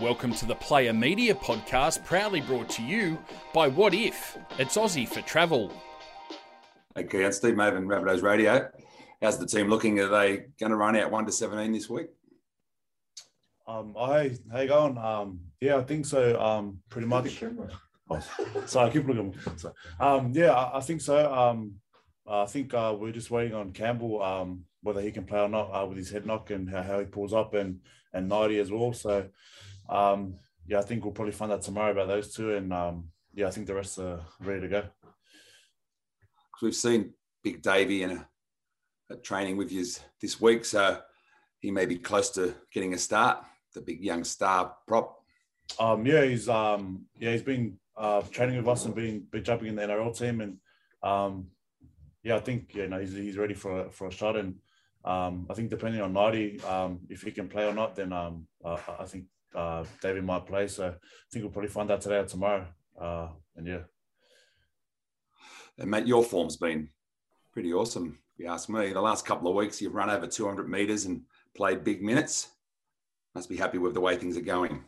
Welcome to the Player Media Podcast, proudly brought to you by Wotif? It's Aussie for Travel. Okay, I'm Steve Maven, Rabbitohs Radio. How's the team looking? Are they going to run out 1 to 17 this week? Um, hi, how you going? Um, yeah, I think so. Um, pretty much. Oh, sorry, I keep looking. Sorry. Um, yeah, I, I think so. Um, I think uh, we're just waiting on Campbell, um, whether he can play or not uh, with his head knock and how, how he pulls up, and and Nighty as well. So, um, yeah, I think we'll probably find out tomorrow about those two, and um, yeah, I think the rest are ready to go. Because we've seen Big Davey in a, a training with you this week, so he may be close to getting a start. The big young star prop. Um, yeah, he's um, yeah, he's been uh, training with us and been, been jumping in the NRL team, and um, yeah, I think you know he's, he's ready for a, for a shot, and um, I think depending on Nighty, um, if he can play or not, then um, uh, I think uh, David might play. So I think we'll probably find out today or tomorrow. Uh, and yeah. And mate, your form's been pretty awesome. If you ask me, the last couple of weeks you've run over 200 meters and played big minutes. Must be happy with the way things are going.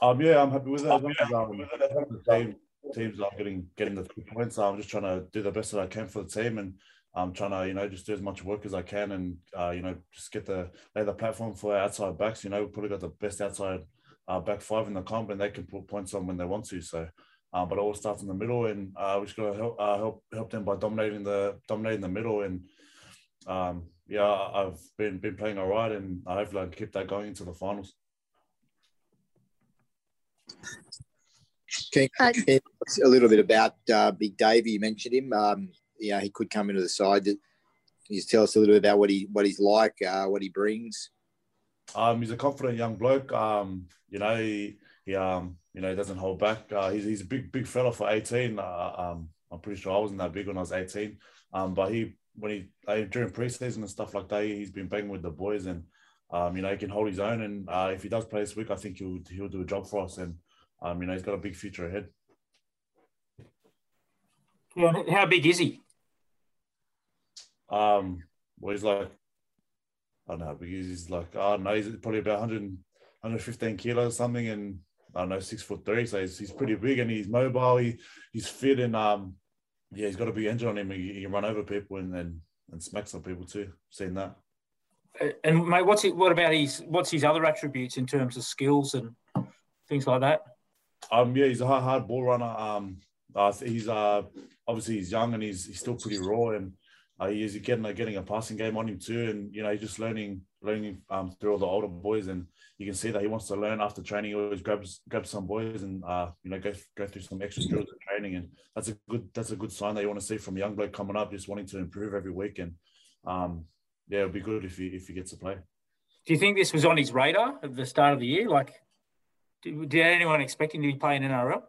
Um, yeah, I'm happy with it. Um, the team, teams are getting getting the three points. I'm just trying to do the best that I can for the team, and I'm trying to you know just do as much work as I can, and uh, you know just get the lay the platform for our outside backs. You know, we've probably got the best outside uh, back five in the comp, and they can put points on when they want to. So, um, but it all starts in the middle, and uh, we just got to help uh, help help them by dominating the dominating the middle, and um, yeah, I've been been playing all right, and hopefully I can keep that going into the finals. Can you a little bit about uh, Big Davey? You mentioned him. Um, yeah, he could come into the side. Can you just tell us a little bit about what he what he's like, uh, what he brings? Um, he's a confident young bloke. Um, you know, he, he um, you know, he doesn't hold back. Uh, he's, he's a big big fella for 18. Uh, um, I'm pretty sure I wasn't that big when I was 18. Um, but he when he uh, during preseason and stuff like that, he's been banging with the boys and um, you know, he can hold his own. And uh, if he does play this week, I think he'll he'll do a job for us. And um, you know, he's got a big future ahead. Yeah, how big is he? Um, well, he's like, I don't know how big he is. He's like, I don't know, he's probably about 100, 115 kilos or something, and I don't know, six foot three. So he's, he's pretty big and he's mobile. He, he's fit and um, yeah, he's got a big engine on him. He, he can run over people and then and smack some people too. Seen that. And mate, what's it? What about his? What's his other attributes in terms of skills and things like that? Um, yeah, he's a hard, hard ball runner. Um, uh, he's uh, obviously he's young and he's he's still pretty raw and uh, he's getting getting a passing game on him too. And you know, he's just learning learning um, through all the older boys, and you can see that he wants to learn after training. He always grabs grabs some boys and uh, you know go go through some extra drills and training, and that's a good that's a good sign that you want to see from a young bloke coming up, just wanting to improve every week. And um, yeah, it'll be good if he if he gets to play. Do you think this was on his radar at the start of the year? Like, did, did anyone expect him to be playing NRL?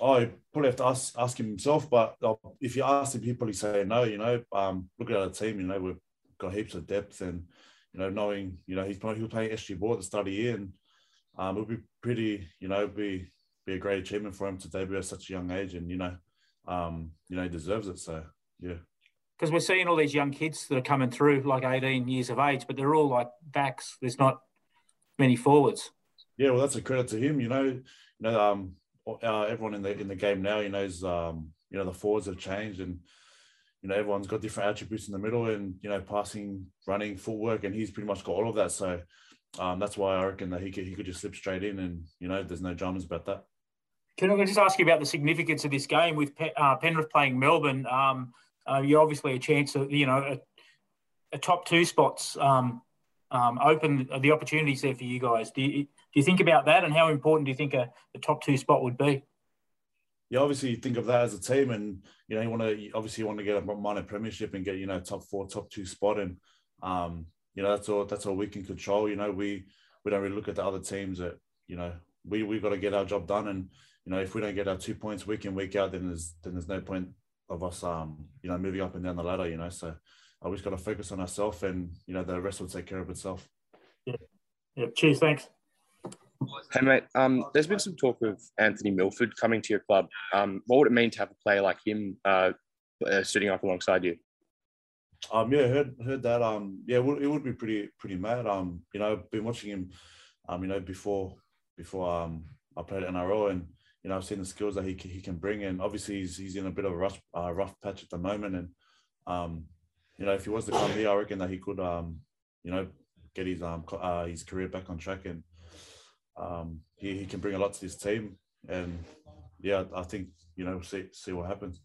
Oh, he probably have to ask, ask him himself. But uh, if you ask him, he'd probably say no. You know, um, look at our team. You know, we've got heaps of depth, and you know, knowing you know he's probably he'll play SG ball at the start of the year, and um, it'll be pretty. You know, be be a great achievement for him to debut at such a young age, and you know, um, you know, he deserves it. So yeah. Because we're seeing all these young kids that are coming through, like 18 years of age, but they're all like backs. There's not many forwards. Yeah, well, that's a credit to him. You know, you know, um, uh, everyone in the in the game now, you knows, um, you know, the forwards have changed, and you know, everyone's got different attributes in the middle, and you know, passing, running, footwork, and he's pretty much got all of that. So um, that's why I reckon that he could he could just slip straight in, and you know, there's no dramas about that. Can I just ask you about the significance of this game with uh, Penrith playing Melbourne? Um, uh, you're obviously a chance of you know a, a top two spots um, um, open the opportunities there for you guys. Do you, do you think about that, and how important do you think a, a top two spot would be? Yeah, obviously you think of that as a team, and you know you want to obviously you want to get a minor premiership and get you know top four, top two spot, and um, you know that's all that's all we can control. You know we we don't really look at the other teams that you know we we've got to get our job done, and you know if we don't get our two points week in week out, then there's then there's no point of us um you know moving up and down the ladder. You know, so I just got to focus on ourselves, and you know the rest will take care of itself. Yeah. Yeah. Cheers. Thanks. Hey mate, um, there's been some talk of Anthony Milford coming to your club. Um, what would it mean to have a player like him uh, uh, sitting up alongside you? Um, yeah, heard heard that. Um, yeah, it would, it would be pretty pretty mad. Um, you know, been watching him. Um, you know, before before um, I played at NRL, and you know I've seen the skills that he he can bring, and obviously he's he's in a bit of a rough uh, rough patch at the moment, and um, you know if he was to come here, I reckon that he could um, you know get his um uh, his career back on track, and um, he he can bring a lot to this team, and yeah, I think you know see see what happens.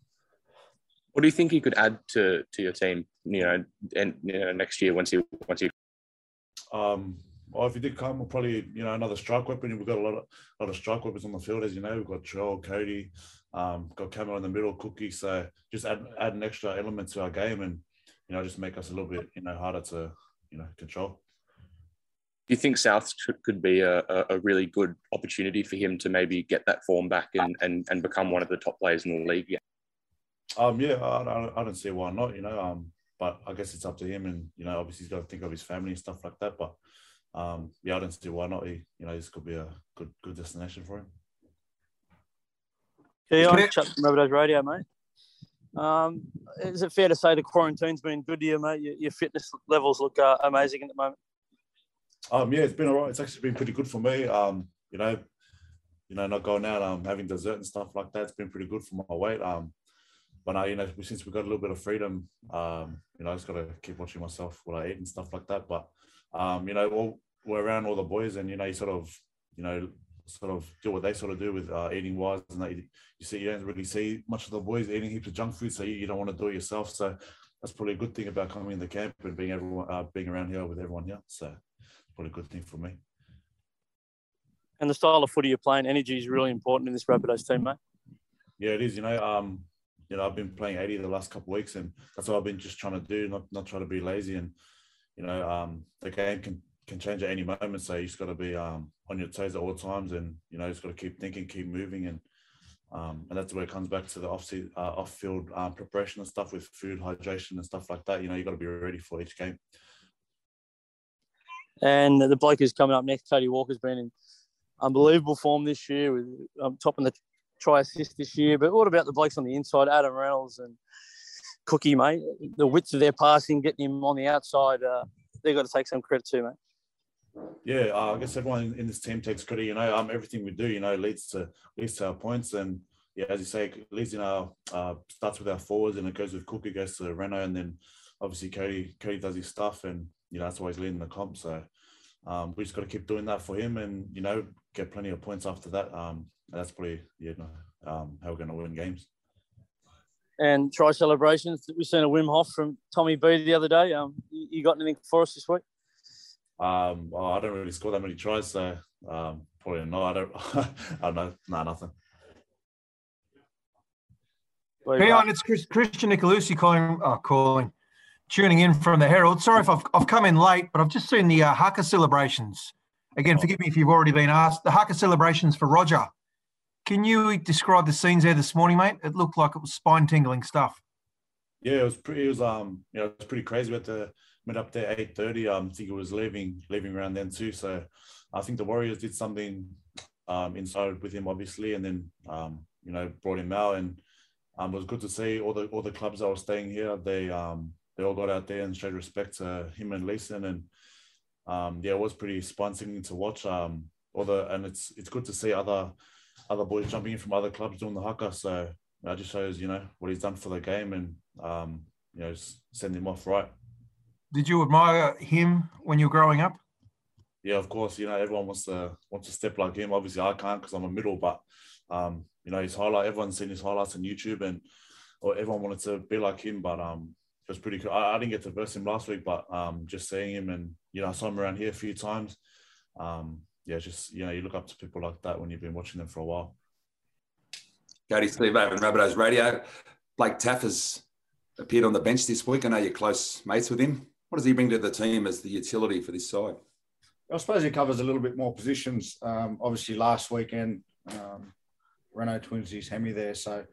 What do you think he could add to to your team? You know, and you know next year once he once he. Um, well, if he did come, we'll probably you know another strike weapon. We've got a lot of a lot of strike weapons on the field, as you know. We've got Joel, Cody, um, got Camel in the middle, Cookie. So just add add an extra element to our game, and you know just make us a little bit you know harder to you know control. Do you think South could be a, a really good opportunity for him to maybe get that form back and, and, and become one of the top players in the league? Yeah. Um, yeah, I, I, don't see why not. You know, um, but I guess it's up to him, and you know, obviously he's got to think of his family and stuff like that. But um, yeah, I don't see why not. He, you know, this could be a good good destination for him. Yeah, I'm Chuck from Rabbitohs Radio, mate. Um, is it fair to say the quarantine's been good to you, mate? Your, your fitness levels look uh, amazing at the moment. Um, yeah, it's been all right. It's actually been pretty good for me. Um, you know, you know, not going out, um, having dessert and stuff like that. It's been pretty good for my weight. Um, but now, you know, since we've got a little bit of freedom, um, you know, I just got to keep watching myself what I eat and stuff like that. But, um, you know, we're around all the boys and, you know, you sort of, you know, sort of do what they sort of do with uh, eating wise. And that you, see, you don't really see much of the boys eating heaps of junk food. So you, you don't want to do it yourself. So that's probably a good thing about coming in the camp and being everyone, uh, being around here with everyone here. So probably a good thing for me. And the style of footy you're playing, energy is really important in this Rabbitohs team, mate. Yeah, it is. You know, um, you know, I've been playing 80 the last couple of weeks, and that's what I've been just trying to do, not not trying to be lazy. And you know, um, the game can can change at any moment, so you just got to be um, on your toes at all times, and you know, just got to keep thinking, keep moving, and um, and that's where it comes back to the off uh, off field um, preparation and stuff with food, hydration, and stuff like that. You know, you got to be ready for each game. And the bloke who's coming up next, Cody Walker's been in unbelievable form this year, with um, topping the try assist this year. But what about the blokes on the inside, Adam Reynolds and Cookie, mate? The width of their passing, getting him on the outside, uh, they've got to take some credit too, mate. Yeah, uh, I guess everyone in this team takes credit. You know, um, everything we do, you know, leads to leads to our points, and yeah, as you say, it leads in our uh, starts with our forwards, and it goes with Cookie, goes to Reno, and then obviously Cody Cody does his stuff, and you know that's why he's leading the comp. So um, we just got to keep doing that for him, and you know, get plenty of points after that. Um, that's probably you know um, how we're going to win games. And try celebrations. We've seen a Wim Hof from Tommy B the other day. Um, you got anything for us this week? Um, well, I don't really score that many tries, so um, probably not. I don't. I don't know. No, nothing. Hey on, it's Chris, Christian Nicolussi calling. Oh, calling, tuning in from the Herald. Sorry if I've, I've come in late, but I've just seen the uh, haka celebrations. Again, forgive me if you've already been asked. The haka celebrations for Roger. Can you describe the scenes there this morning, mate? It looked like it was spine tingling stuff. Yeah, it was pretty. It was um, you know, it was pretty crazy. We had to met up there eight thirty. Um, I think it was leaving leaving around then too. So, I think the Warriors did something um inside with him, obviously, and then um, you know, brought him out, and um, it was good to see all the all the clubs that were staying here. They um, they all got out there and showed respect to him and Leeson, and um, yeah, it was pretty tingling to watch. Um, the and it's it's good to see other other boys jumping in from other clubs doing the haka. So that just shows, you know, what he's done for the game and, um, you know, send him off right. Did you admire him when you were growing up? Yeah, of course. You know, everyone wants to wants to step like him. Obviously, I can't because I'm a middle, but um, you know, his highlight. Everyone's seen his highlights on YouTube, and or everyone wanted to be like him. But um, was pretty cool. I, I didn't get to verse him last week, but um, just seeing him, and you know, I saw him around here a few times. Um, yeah, just you know, you look up to people like that when you've been watching them for a while. Cody Steve over Rabbitohs Radio. Blake Taaffe has appeared on the bench this week. I know you're close mates with him. What does he bring to the team as the utility for this side? I suppose he covers a little bit more positions. Um, obviously, last weekend, um, Reno twins his hemi there, so it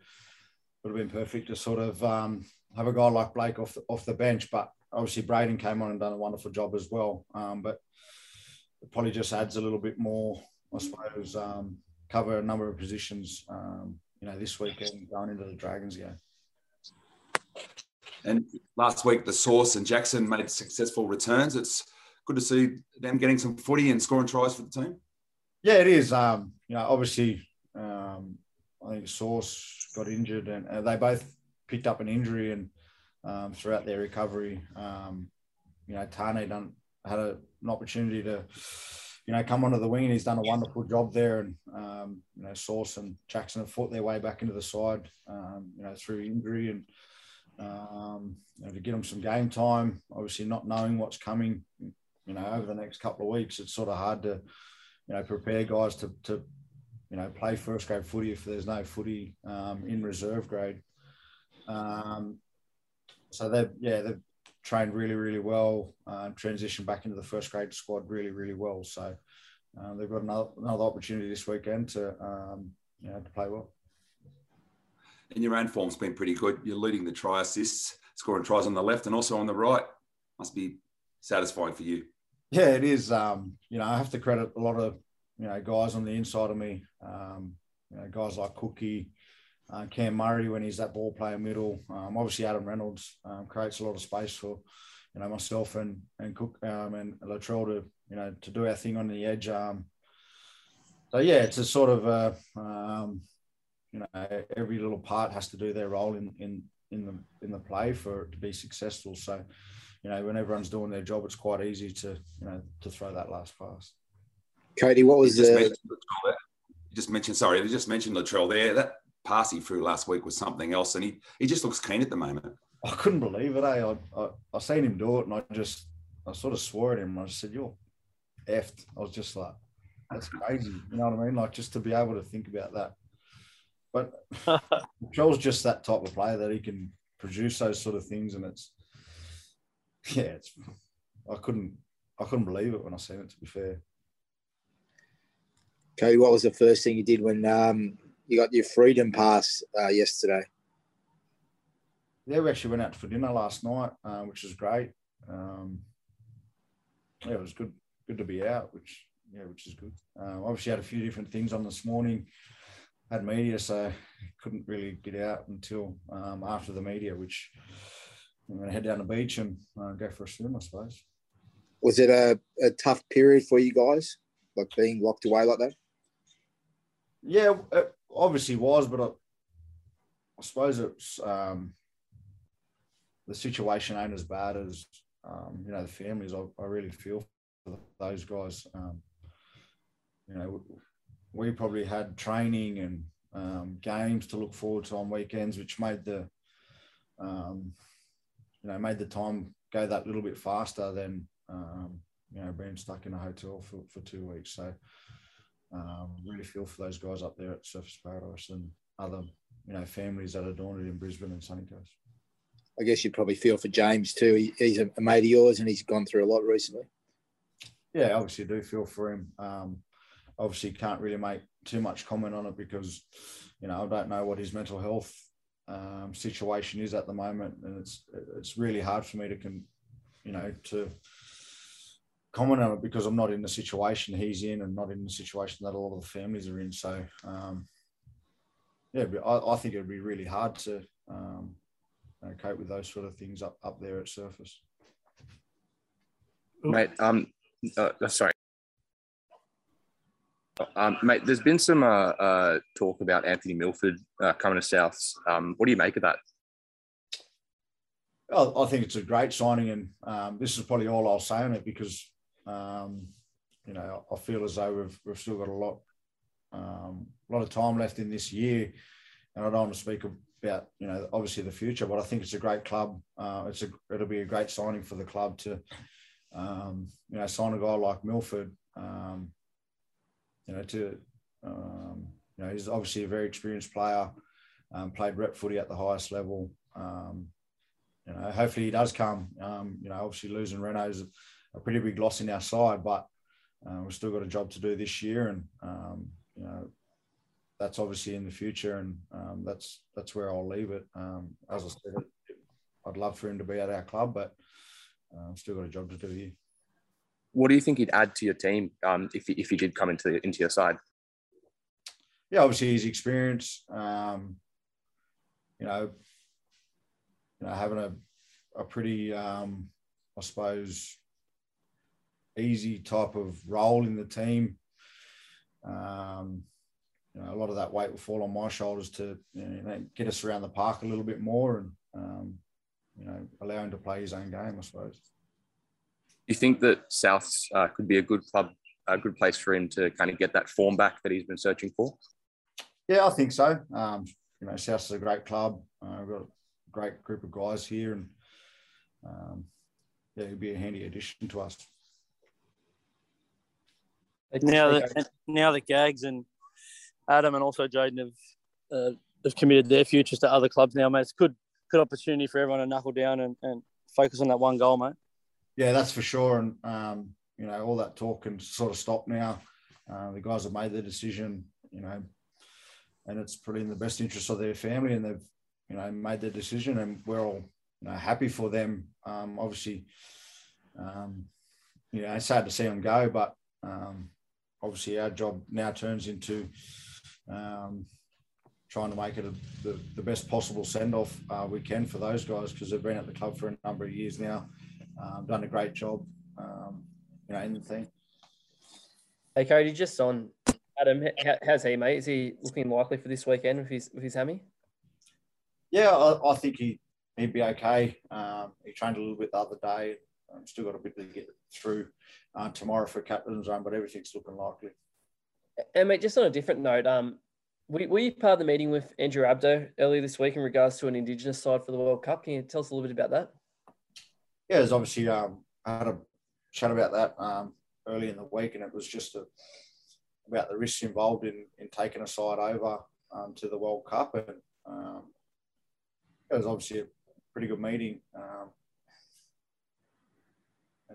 would have been perfect to sort of um, have a guy like Blake off the, off the bench. But obviously, Braidon came on and done a wonderful job as well. Um, but it probably just adds a little bit more, I suppose, um, cover a number of positions, um, you know, this weekend going into the Dragons game. And last week, the Source and Jaxson made successful returns. It's good to see them getting some footy and scoring tries for the team. Yeah, it is. Um, you know, obviously, um, I think Source got injured, and, and, they both picked up an injury, and um, throughout their recovery, um, you know, Taane done had a, an opportunity to, you know, come onto the wing, and he's done a wonderful job there. And um, you know, Source and Jaxson have fought their way back into the side, um, you know, through injury and. Um, you know, to get them some game time, obviously not knowing what's coming, you know, over the next couple of weeks, it's sort of hard to, you know, prepare guys to, to you know, play first grade footy if there's no footy um, in reserve grade. Um, so they've, yeah, they've trained really, really well, uh, transitioned back into the first grade squad really, really well. So uh, they've got another, another opportunity this weekend to, um, you know, to play well. And your own form's been pretty good. You're leading the try assists, scoring tries on the left and also on the right. Must be satisfying for you. Yeah, it is. Um, you know, I have to credit a lot of you know guys on the inside of me. Um, you know, guys like Cookie, uh, Cam Murray when he's that ball player middle. Um, obviously, Adam Reynolds um, creates a lot of space for you know myself and and Cook um, and Latrell to you know to do our thing on the edge. Um, so yeah, it's a sort of a, um, you know every little part has to do their role in in in the in the play for it to be successful. So you know, when everyone's doing their job, it's quite easy to, you know, to throw that last pass. Cody, what was the? You just mentioned, sorry, you just mentioned Latrell there. That pass he threw last week was something else, and he he just looks keen at the moment. I couldn't believe it. Eh? I, I I seen him do it, and I just I sort of swore at him. I just said, "You're effed." I was just like, "That's crazy." You know what I mean? Like just to be able to think about that. But Joel's just that type of player that he can produce those sort of things, and it's yeah, it's I couldn't I couldn't believe it when I seen it. To be fair. Cody, what was the first thing you did when um, you got your freedom pass uh, yesterday? Yeah, we actually went out for dinner last night, uh, which was great. Um, yeah, it was good. Good to be out, which yeah, which is good. Uh, obviously, had a few different things on this morning. Had media, so couldn't really get out until um, after the media, which I'm going to head down the beach and uh, go for a swim, I suppose. Was it a, a tough period for you guys, like being locked away like that? Yeah, it obviously was, but I, I suppose it's um, the situation ain't as bad as um, you know the families. I, I, really feel for those guys. Um, you know, we probably had training and um, games to look forward to on weekends, which made the um, you know, made the time go that little bit faster than, um, you know, being stuck in a hotel for, for two weeks. So, um, really feel for those guys up there at Surfers Paradise and other, you know, families that are doing it in Brisbane and Sunny Coast. I guess you'd probably feel for James too. He, he's a mate of yours and he's gone through a lot recently. Yeah, obviously do feel for him. Um, obviously can't really make too much comment on it because, you know, I don't know what his mental health um, situation is at the moment, and it's it's really hard for me to can, you know, to comment on it because I'm not in the situation he's in, and not in the situation that a lot of the families are in. So, um, yeah, I, I, think it'd be really hard to um, you know, cope with those sort of things up up there at Surfers. Mate, um, uh, sorry. Um, mate, there's been some uh, uh, talk about Anthony Milford uh, coming to Souths. Um, what do you make of that? Well, I think it's a great signing, and um, this is probably all I'll say on it because um, you know I feel as though we've we've still got a lot um, a lot of time left in this year, and I don't want to speak about you know obviously the future, but I think it's a great club. Uh, it's a it'll be a great signing for the club to um, you know sign a guy like Milford. Um, you know, to um, you know, he's obviously a very experienced player, um, played rep footy at the highest level. Um, you know, hopefully he does come. Um, you know, obviously losing Reno's a pretty big loss in our side, but uh, we've still got a job to do this year, and um, you know, that's obviously in the future, and um, that's that's where I'll leave it. as I said, I'd love for him to be at our club, but uh, I've still got a job to do here what do you think he'd add to your team um, if, he, if he did come into into your side? Yeah, obviously his experience, um, you know, you know, having a a pretty, um, I suppose, easy type of role in the team. um, you know, a lot of that weight will fall on my shoulders to you know, get us around the park a little bit more and um, you know allow him to play his own game, I suppose. Do you think that South uh, could be a good club, a good place for him to kind of get that form back that he's been searching for? Yeah, I think so. Um, you know, South is a great club. Uh, we've got a great group of guys here, and um, yeah, it'd be a handy addition to us. Now that now that Gags and Adam and also Jaydn have uh, have committed their futures to other clubs now, mate. It's good good opportunity for everyone to knuckle down and, and focus on that one goal, mate. Yeah, that's for sure. And um, you know, all that talk can sort of stop now. Uh, the guys have made their decision, you know, and it's pretty in the best interest of their family, and they've you know made their decision, and we're all you know happy for them. Um, obviously, um, you know, it's sad to see them go, but um, obviously our job now turns into um, trying to make it a, the, the best possible send off uh, we can for those guys because they've been at the club for a number of years now, um, done a great job, um, you know, in the team. Hey, Cody, just on Adam, how's he, mate? Is he looking likely for this weekend with his with his hammy? Yeah, I, I think he he'd be okay. Um, he trained a little bit the other day. Um, still got a bit to get through uh, tomorrow for captain's run, but everything's looking likely. And mate, just on a different note, um, were, were you part of the meeting with Andrew Abdo earlier this week in regards to an Indigenous side for the World Cup? Can you tell us a little bit about that? Yeah, there's obviously um, I had a chat about that um, early in the week, and it was just a, about the risks involved in, in taking a side over um, to the World Cup, and um, it was obviously a pretty good meeting. Um,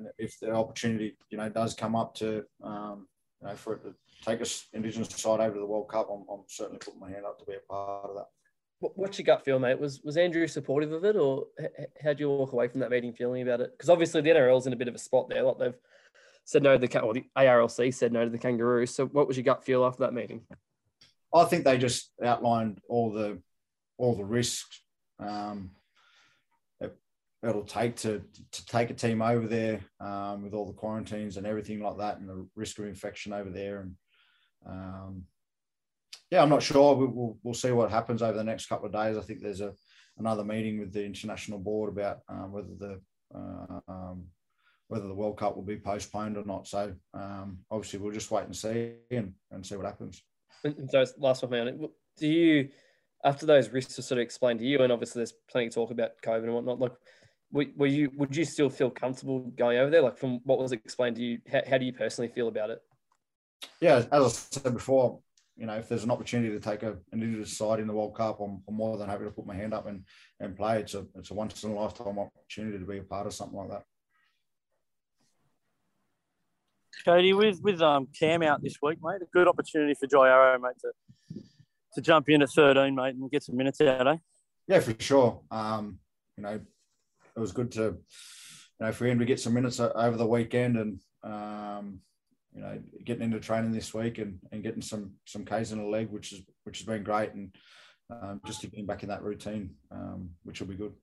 and if the opportunity, you know, does come up to, um, you know, for it to take us Indigenous side over to the World Cup, I'm, I'm certainly putting my hand up to be a part of that. What's your gut feel, mate? Was was Andrew supportive of it, or how do you walk away from that meeting feeling about it? Because obviously the NRL's in a bit of a spot there. Like they've said no to the or the ARLC said no to the Kangaroos. So what was your gut feel after that meeting? I think they just outlined all the all the risks um, it'll take to to take a team over there um, with all the quarantines and everything like that, and the risk of infection over there. And um, yeah, I'm not sure. We'll, we'll see what happens over the next couple of days. I think there's a another meeting with the international board about um, whether the uh, um, whether the World Cup will be postponed or not. So um, obviously, we'll just wait and see and, and see what happens. And so, last one, man. Do you, after those risks are sort of explained to you, and obviously there's plenty of talk about COVID and whatnot, like were you would you still feel comfortable going over there? Like from what was explained to you, how, how do you personally feel about it? Yeah, as I said before, you know, if there's an opportunity to take a, an Indigenous side in the World Cup, I'm, I'm, more than happy to put my hand up and, and play. It's a it's a once in a lifetime opportunity to be a part of something like that. Cody, with with um, Cam out this week, mate, a good opportunity for Jai Arrow, mate, to to jump in at 13, mate, and get some minutes out, eh? Yeah, for sure. Um, you know, it was good to, you know, for him to get some minutes over the weekend and, um, you know, getting into training this week and, and getting some some K's in the leg, which is which has been great, and um, just to get back in that routine, um, which will be good.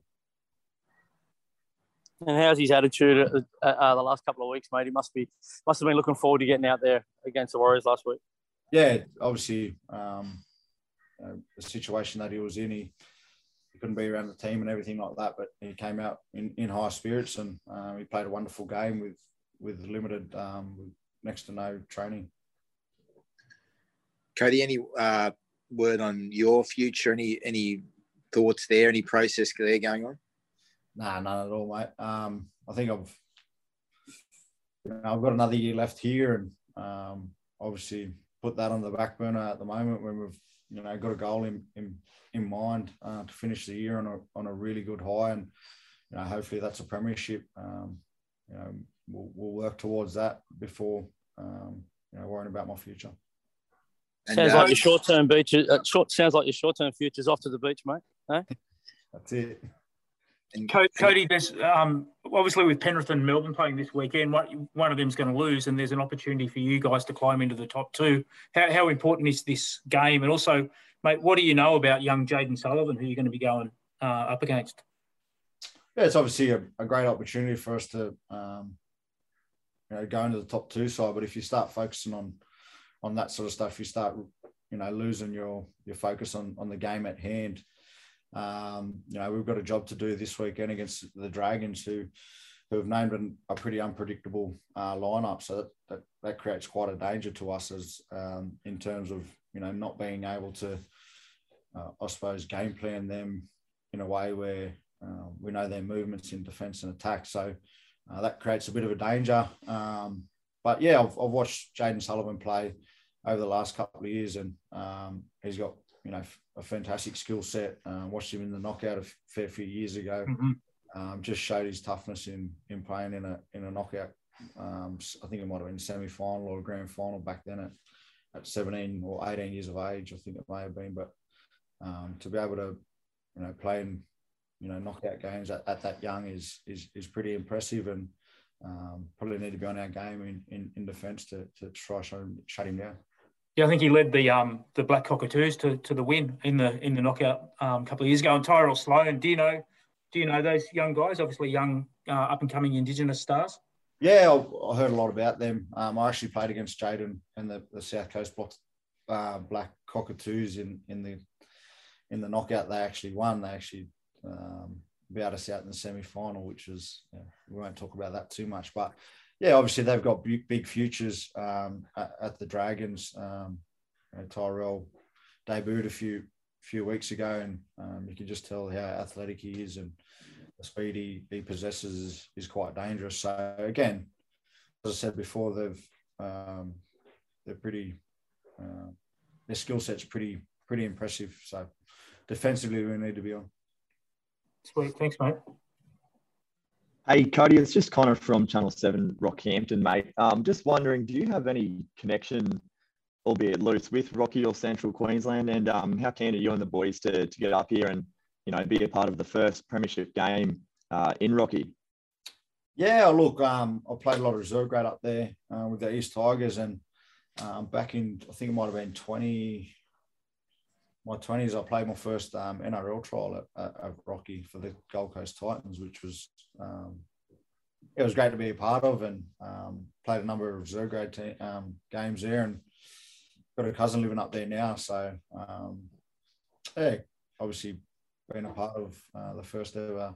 And how's his attitude uh, uh, the last couple of weeks, mate? He must be must have been looking forward to getting out there against the Warriors last week. Yeah, obviously, um, you know, the situation that he was in, he couldn't be around the team and everything like that. But he came out in, in high spirits and uh, he played a wonderful game with with limited, um, with next to no training. Cody, any uh, word on your future? Any any thoughts there? Any process there going on? Nah, none at all, mate. Um, I think I've you know, I've got another year left here, and um, obviously put that on the back burner at the moment when we've you know got a goal in in in mind uh, to finish the year on a on a really good high, and you know hopefully that's a premiership. Um, you know we'll, we'll work towards that before um, you know worrying about my future. Sounds like your short term beach. Uh, short sounds like your short term future's off to the beach, mate. Eh? That's it. And Cody, there's um, obviously with Penrith and Melbourne playing this weekend, one, one of them's going to lose, and there's an opportunity for you guys to climb into the top two. How, how important is this game? And also, mate, what do you know about young Jayden Sullivan, who you're going to be going uh, up against? Yeah, it's obviously a, a great opportunity for us to, um, you know, go into the top two side. But if you start focusing on on that sort of stuff, you start you know losing your your focus on on the game at hand. Um, you know, we've got a job to do this weekend against the Dragons, who who have named a pretty unpredictable uh, lineup. So that, that, that creates quite a danger to us as um, in terms of you know not being able to, uh, I suppose, game plan them in a way where uh, we know their movements in defence and attack. So uh, that creates a bit of a danger. Um, but yeah, I've, I've watched Jayden Sullivan play over the last couple of years, and um, he's got you know a fantastic skill set. Uh, watched him in the knockout a fair few years ago. Mm-hmm. Um, just showed his toughness in in playing in a in a knockout. Um, I think it might have been semi final or grand final back then at, at 17 or 18 years of age. I think it may have been, but um, to be able to you know play in you know knockout games at, at that young is is is pretty impressive and um, probably need to be on our game in, in, in defence to, to try shut him, shut him down. Yeah, I think he led the um the Black Cockatoos to, to the win in the in the knockout um, a couple of years ago. And Tyrell Sloan, do you know do you know those young guys? Obviously, young uh, up and coming Indigenous stars. Yeah, I, heard a lot about them. Um, I actually played against Jayden and the, the South Coast uh, Black Cockatoos in in the in the knockout. They actually won. They actually um, beat us out in the semi final, which was yeah, we won't talk about that too much, but yeah, obviously they've got big, big futures um, at, at, the Dragons. Um, you know, Tyrell debuted a few few weeks ago, and um, you can just tell how athletic he is and the speed he, he possesses is, is quite dangerous. So again, as I said before, they've um, they're pretty uh, their skill set's pretty pretty impressive. So defensively, we need to be on. Sweet, thanks, mate. Hey, Cody, it's just Connor from Channel 7 Rockhampton, mate. Um, just wondering, do you have any connection, albeit loose, with Rocky or Central Queensland? And um, how keen are you and the boys to, to get up here and, you know, be a part of the first premiership game uh, in Rocky? Yeah, look, um, I played a lot of reserve grade up there uh, with the East Tigers and um, back in, I think it might have been 20, my 20s, I played my first um, NRL trial at, at, at, Rocky for the Gold Coast Titans, which was um, it was great to be a part of, and um, played a number of reserve grade team, um, games there, and got a cousin living up there now. So um, yeah, obviously being a part of uh, the first ever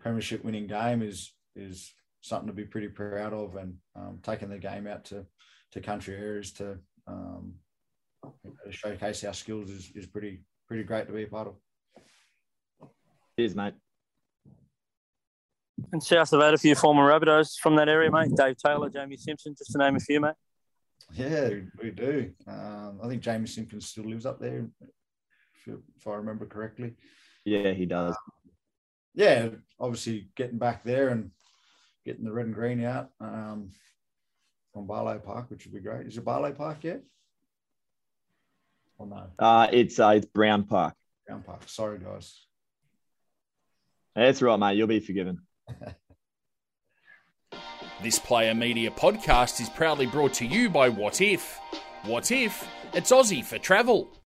premiership winning game is is something to be pretty proud of, and um, taking the game out to to country areas to showcase our skills is, is pretty pretty great to be a part of. Cheers, mate. And South have had a few former Rabbitohs from that area, mate. Dave Taylor, Jamie Simpson, just to name a few, mate. Yeah, we do. Um, I think Jamie Simpson still lives up there, if, if I remember correctly. Yeah, he does. yeah, obviously getting back there and getting the red and green out um, from Barlow Park, which would be great. Is it Barlow Park yet? Or no? Uh, it's uh, it's Browne Park. Browne Park. Sorry, guys. That's right, mate. You'll be forgiven. this Player Media podcast is proudly brought to you by Wotif. What If? It's Aussie for travel.